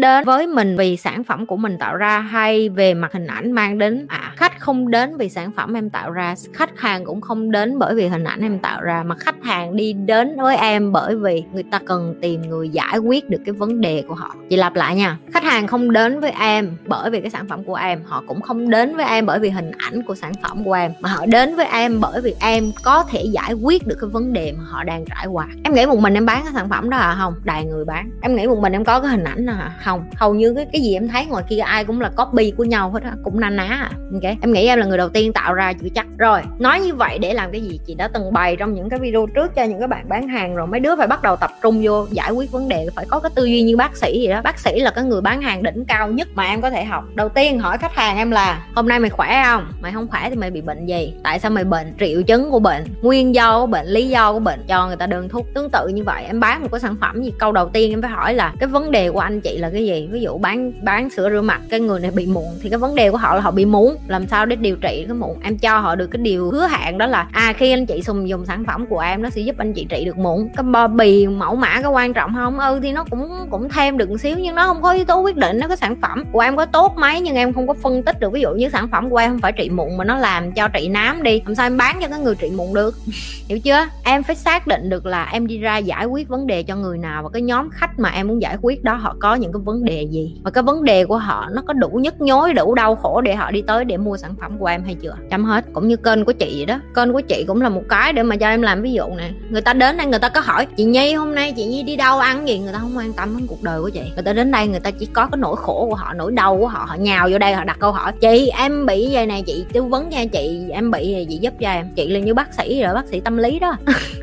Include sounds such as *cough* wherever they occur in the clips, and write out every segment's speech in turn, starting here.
đến với mình vì sản phẩm của mình tạo ra hay về mặt hình ảnh mang đến à không đến vì sản phẩm em tạo ra, khách hàng cũng không đến bởi vì hình ảnh em tạo ra, mà khách hàng đi đến với em bởi vì người ta cần tìm người giải quyết được cái vấn đề của họ. Chị lặp lại nha, khách hàng không đến với em bởi vì cái sản phẩm của em, họ cũng không đến với em bởi vì hình ảnh của sản phẩm của em, mà họ đến với em bởi vì em có thể giải quyết được cái vấn đề mà họ đang trải qua. Em nghĩ một mình em bán cái sản phẩm đó à không đầy người bán. Em nghĩ một mình em có cái hình ảnh à không, hầu như cái cái gì em thấy ngoài kia ai cũng là copy của nhau hết á, cũng na ná à. Ok, em nghĩ em là người đầu tiên tạo ra chữ chắc. Rồi, nói như vậy để làm cái gì? Chị đã từng bày trong những cái video trước cho những cái bạn bán hàng rồi, mấy đứa phải bắt đầu tập trung vô giải quyết vấn đề, phải có cái tư duy như bác sĩ gì đó. Bác sĩ là cái người bán hàng đỉnh cao nhất mà em có thể học. Đầu tiên hỏi khách hàng em là, hôm nay mày khỏe không? Mày không khỏe thì mày bị bệnh gì? Tại sao mày bệnh? Triệu chứng của bệnh, nguyên do của bệnh, lý do của bệnh. Cho người ta đơn thuốc tương tự như vậy. Em bán một cái sản phẩm gì? Câu đầu tiên em phải hỏi là, cái vấn đề của anh chị là cái gì? Ví dụ bán bán sữa rửa mặt, cái người này bị mụn thì cái vấn đề của họ là họ bị mụn làm sao để điều trị cái mụn. Em cho họ được cái điều hứa hẹn đó là à khi anh chị dùng dùng sản phẩm của em, nó sẽ giúp anh chị trị được mụn. Cái bao bì mẫu mã có quan trọng không? Ừ thì nó cũng cũng thêm được một xíu, nhưng nó không có yếu tố quyết định. Nó cái sản phẩm của em có tốt mấy, nhưng em không có phân tích được. Ví dụ như sản phẩm của em không phải trị mụn mà nó làm cho trị nám đi. Làm sao em bán cho cái người trị mụn được? *laughs* Hiểu chưa? Em phải xác định được là em đi ra giải quyết vấn đề cho người nào và cái nhóm khách mà em muốn giải quyết đó, họ có những cái vấn đề gì? Và cái vấn đề của họ nó có đủ nhức nhối, đủ đau khổ để họ đi tới để mua sản sản phẩm của em hay chưa? Chăm hết, cũng như kênh của chị vậy đó. Kênh của chị cũng là một cái để mà cho em làm ví dụ nè. Người ta đến đây người ta có hỏi, chị nhi, hôm nay chị nhi đi đâu ăn gì? Người ta không quan tâm đến cuộc đời của chị. Người ta đến đây người ta chỉ có cái nỗi khổ của họ, nỗi đau của họ. Họ nhào vô đây, họ đặt câu hỏi, chị, em bị vậy này? Chị tư vấn nha chị, em bị gì? Chị giúp cho em. Chị là như bác sĩ rồi, bác sĩ tâm lý đó. *laughs*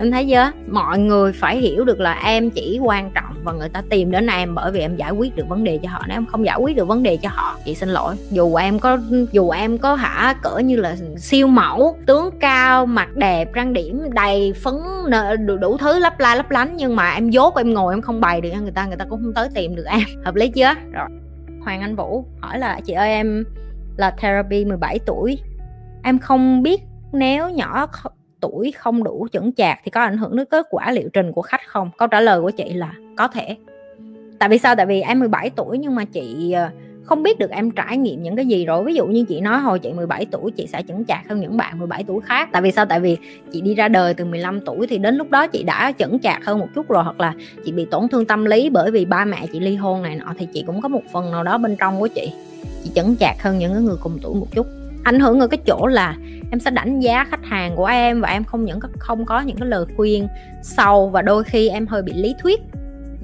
em thấy chưa mọi người phải hiểu được là em chỉ quan trọng và người ta tìm đến em bởi vì em giải quyết được vấn đề cho họ. Nếu em không giải quyết được vấn đề cho họ chị xin lỗi. Dù em có dù em có hả cỡ như là siêu mẫu tướng cao mặt đẹp trang điểm đầy phấn đủ, đủ thứ lấp la lấp lánh nhưng mà em dốt em ngồi em không bày được cho người ta người ta cũng không tới tìm được em. *laughs* Hợp lý chưa? Rồi. Hoàng Anh Vũ hỏi là chị ơi em là therapy 17 tuổi. Em không biết nếu nhỏ tuổi không đủ chững chạc thì có ảnh hưởng đến kết quả liệu trình của khách không? Câu trả lời của chị là có thể. Tại vì sao? Tại vì em 17 tuổi nhưng mà chị ờ, không biết được em trải nghiệm những cái gì rồi. Ví dụ như chị nói hồi chị 17 tuổi, chị sẽ chững chạc hơn những bạn 17 tuổi khác. Tại vì sao? Tại vì chị đi ra đời từ 15 tuổi thì đến lúc đó chị đã chững chạc hơn một chút rồi, hoặc là chị bị tổn thương tâm lý bởi vì ba mẹ chị ly hôn này nọ, thì chị cũng có một phần nào đó bên trong của chị. Chị chững chạc hơn những người cùng tuổi một chút ảnh hưởng ở cái chỗ là em sẽ đánh giá khách hàng của em và em không những không có những cái lời khuyên sâu và đôi khi em hơi bị lý thuyết.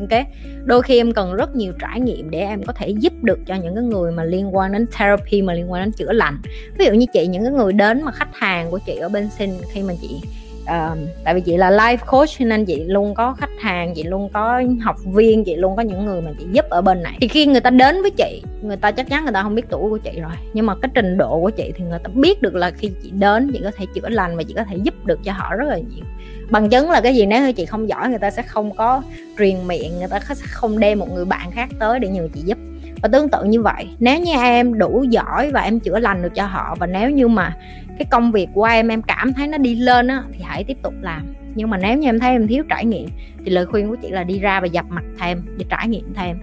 Ok? Đôi khi em cần rất nhiều trải nghiệm để em có thể giúp được cho những cái người mà liên quan đến therapy, mà liên quan đến chữa lành. Ví dụ như chị, những cái người đến mà khách hàng của chị ở bên xin khi mà chị uh, tại vì chị là life coach nên chị luôn có khách hàng chị luôn có học viên chị luôn có những người mà chị giúp ở bên này. Thì khi người ta đến với chị người ta chắc chắn người ta không biết tuổi của chị rồi. Nhưng mà cái trình độ của chị thì người ta biết được là khi chị đến chị có thể chữa lành và chị có thể giúp được cho họ rất là nhiều. Bằng chứng là cái gì? Nếu như chị không giỏi người ta sẽ không có truyền miệng người ta sẽ không đem một người bạn khác tới để nhờ chị giúp. Và tương tự như vậy nếu như em đủ giỏi và em chữa lành được cho họ và nếu như mà cái công việc của em em cảm thấy nó đi lên á, thì hãy tiếp tục làm. Nhưng mà nếu như em thấy em thiếu trải nghiệm, thì lời khuyên của chị là đi ra và dập mặt thêm để trải nghiệm thêm.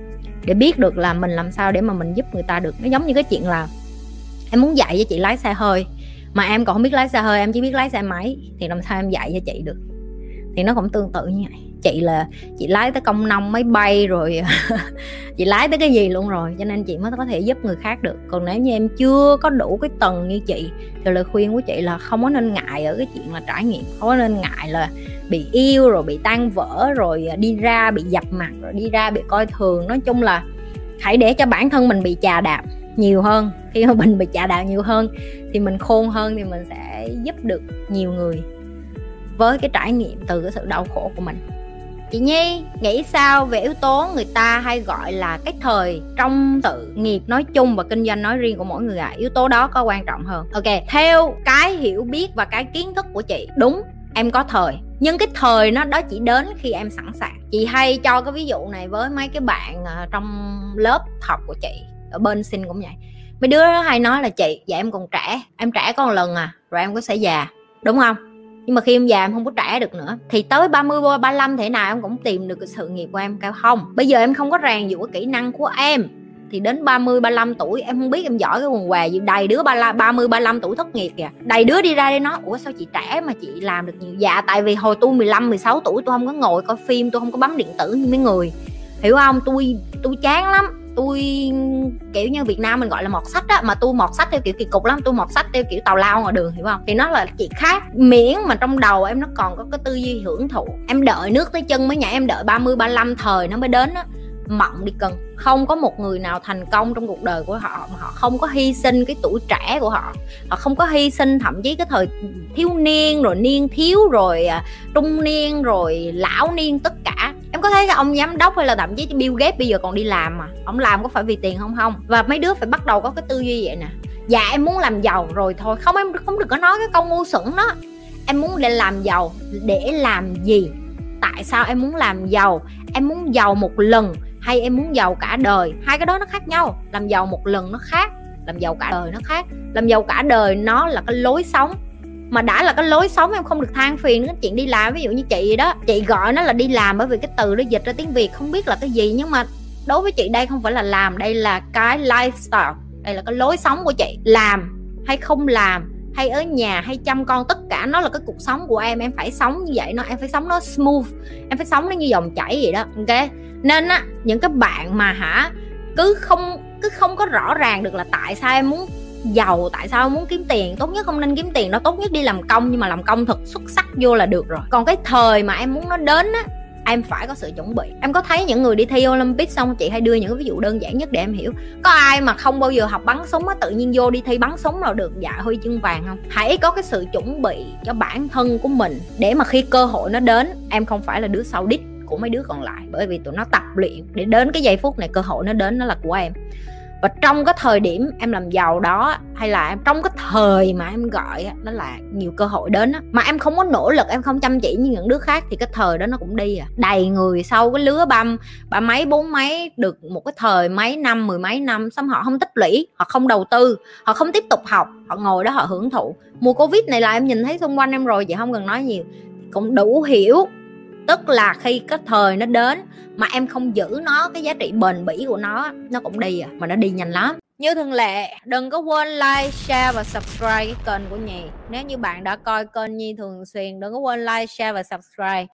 Để biết được là mình làm sao để mà mình giúp người ta được. Nó giống như cái chuyện là em muốn dạy cho chị lái xe hơi, mà em còn không biết lái xe hơi, em chỉ biết lái xe máy, thì làm sao em dạy cho chị được? Thì nó cũng tương tự như vậy chị là chị lái tới công nông máy bay rồi, *laughs* chị lái tới cái gì luôn rồi, cho nên chị mới có thể giúp người khác được. Còn nếu như em chưa có đủ cái tầng như chị, thì lời khuyên của chị là không có nên ngại ở cái chuyện là trải nghiệm, không có nên ngại là bị yêu rồi bị tan vỡ rồi đi ra bị dập mặt rồi đi ra bị coi thường. Nói chung là hãy để cho bản thân mình bị chà đạp nhiều hơn. Khi mà mình bị chà đạp nhiều hơn thì mình khôn hơn thì mình sẽ giúp được nhiều người với cái trải nghiệm từ cái sự đau khổ của mình chị nhi, nghĩ sao về yếu tố người ta hay gọi là cái thời trong tự nghiệp nói chung và kinh doanh nói riêng của mỗi người ạ? À? yếu tố đó có quan trọng hơn. Ok, theo cái hiểu biết và cái kiến thức của chị, đúng, em có thời. Nhưng cái thời nó, đó chỉ đến khi em sẵn sàng. Chị hay cho cái ví dụ này với mấy cái bạn à, trong lớp học của chị, ở bên sinh cũng vậy. Mấy đứa hay nói là chị dạ em còn trẻ, em trẻ có một lần à rồi em có sẽ già. Đúng không? Nhưng mà khi em già em không có trẻ được nữa. Thì tới 30 35 thế nào em cũng tìm được cái sự nghiệp của em, cao không. Bây giờ em không có rèn dụ cái kỹ năng của em. Thì đến 30 35 tuổi em không biết em giỏi cái quần què gì. Đầy đứa 30 35 tuổi thất nghiệp kìa. Đầy đứa đi ra đây nói, ủa, sao chị trẻ mà chị làm được nhiều? Dạ tại vì hồi tôi 15 16 tuổi tôi không có ngồi coi phim, tôi không có bấm điện tử như mấy người. Hiểu không? Tôi tôi chán lắm tôi, kiểu như Việt Nam mình gọi là mọt sách á, mà tôi mọt sách theo kiểu kỳ cục lắm, tôi mọt sách theo kiểu tàu lao ngoài đường, hiểu không? Thì nó là chuyện khác. Miễn mà trong đầu em nó còn có cái tư duy hưởng thụ. Em đợi nước tới chân mới nhảy, em đợi 30 35 thời nó mới đến á. Mộng đi cần. Không có một người nào thành công trong cuộc đời của họ mà họ không có hy sinh cái tuổi trẻ của họ. Họ không có hy sinh thậm chí cái thời thiếu niên, rồi niên thiếu, rồi à, trung niên, rồi lão niên, tất cả có thấy cái ông giám đốc hay là thậm chí Bill Gates bây giờ còn đi làm mà? Ông làm có phải vì tiền không không? Và mấy đứa phải bắt đầu có cái tư duy vậy nè. Dạ em muốn làm giàu rồi thôi. Không, em không được có nói cái câu ngu xuẩn đó. Em muốn để làm giàu. Để làm gì? Tại sao em muốn làm giàu? Em muốn giàu một lần hay em muốn giàu cả đời? Hai cái đó nó khác nhau. Làm giàu một lần nó khác, làm giàu cả đời nó khác. Làm giàu cả đời nó là cái lối sống mà đã là cái lối sống em không được than phiền cái chuyện đi làm, ví dụ như chị đó. Chị gọi nó là đi làm bởi vì cái từ nó dịch ra tiếng việt, không biết là cái gì. Nhưng mà đối với chị đây không phải là làm, đây là cái lifestyle, đây là cái lối sống của chị. Làm hay không làm, hay ở nhà, hay chăm con, tất cả nó là cái cuộc sống của em. Em phải sống như vậy, nó, em phải sống nó smooth, em phải sống nó như dòng chảy vậy đó, ok? Nên á, những cái bạn mà hả, cứ không cứ không có rõ ràng được là tại sao em muốn giàu, tại sao muốn kiếm tiền? Tốt nhất không nên kiếm tiền đó, tốt nhất đi làm công, nhưng mà làm công thật xuất sắc vô là được rồi. Còn cái thời mà em muốn nó đến á, em phải có sự chuẩn bị. Em có thấy những người đi thi olympic xong chị hay đưa những cái ví dụ đơn giản nhất để em hiểu? Có ai mà không bao giờ học bắn súng á, tự nhiên vô đi thi bắn súng nào được dạ huy chương vàng không? Hãy có cái sự chuẩn bị cho bản thân của mình để mà khi cơ hội nó đến, em không phải là đứa sau đích của mấy đứa còn lại. Bởi vì tụi nó tập luyện để đến cái giây phút này cơ hội nó đến nó là của em và trong cái thời điểm em làm giàu đó, hay là em, trong cái thời mà em gọi đó là nhiều cơ hội đến á, mà em không có nỗ lực, em không chăm chỉ như những đứa khác, thì cái thời đó nó cũng đi à. Đầy người sau cái lứa băm ba mấy, bốn mấy, được một cái thời mấy năm, mười mấy năm, xong họ không tích lũy, họ không đầu tư, họ không tiếp tục học, họ ngồi đó họ hưởng thụ. Mùa covid này là em nhìn thấy xung quanh em rồi, chị không cần nói nhiều. Cũng đủ hiểu tức là khi cái thời nó đến mà em không giữ nó, cái giá trị bền bỉ của nó nó cũng đi à mà nó đi nhanh lắm. Như thường lệ, đừng có quên like, share và subscribe cái kênh của nhì nếu như bạn đã coi kênh nhi thường xuyên, đừng có quên like, share và subscribe.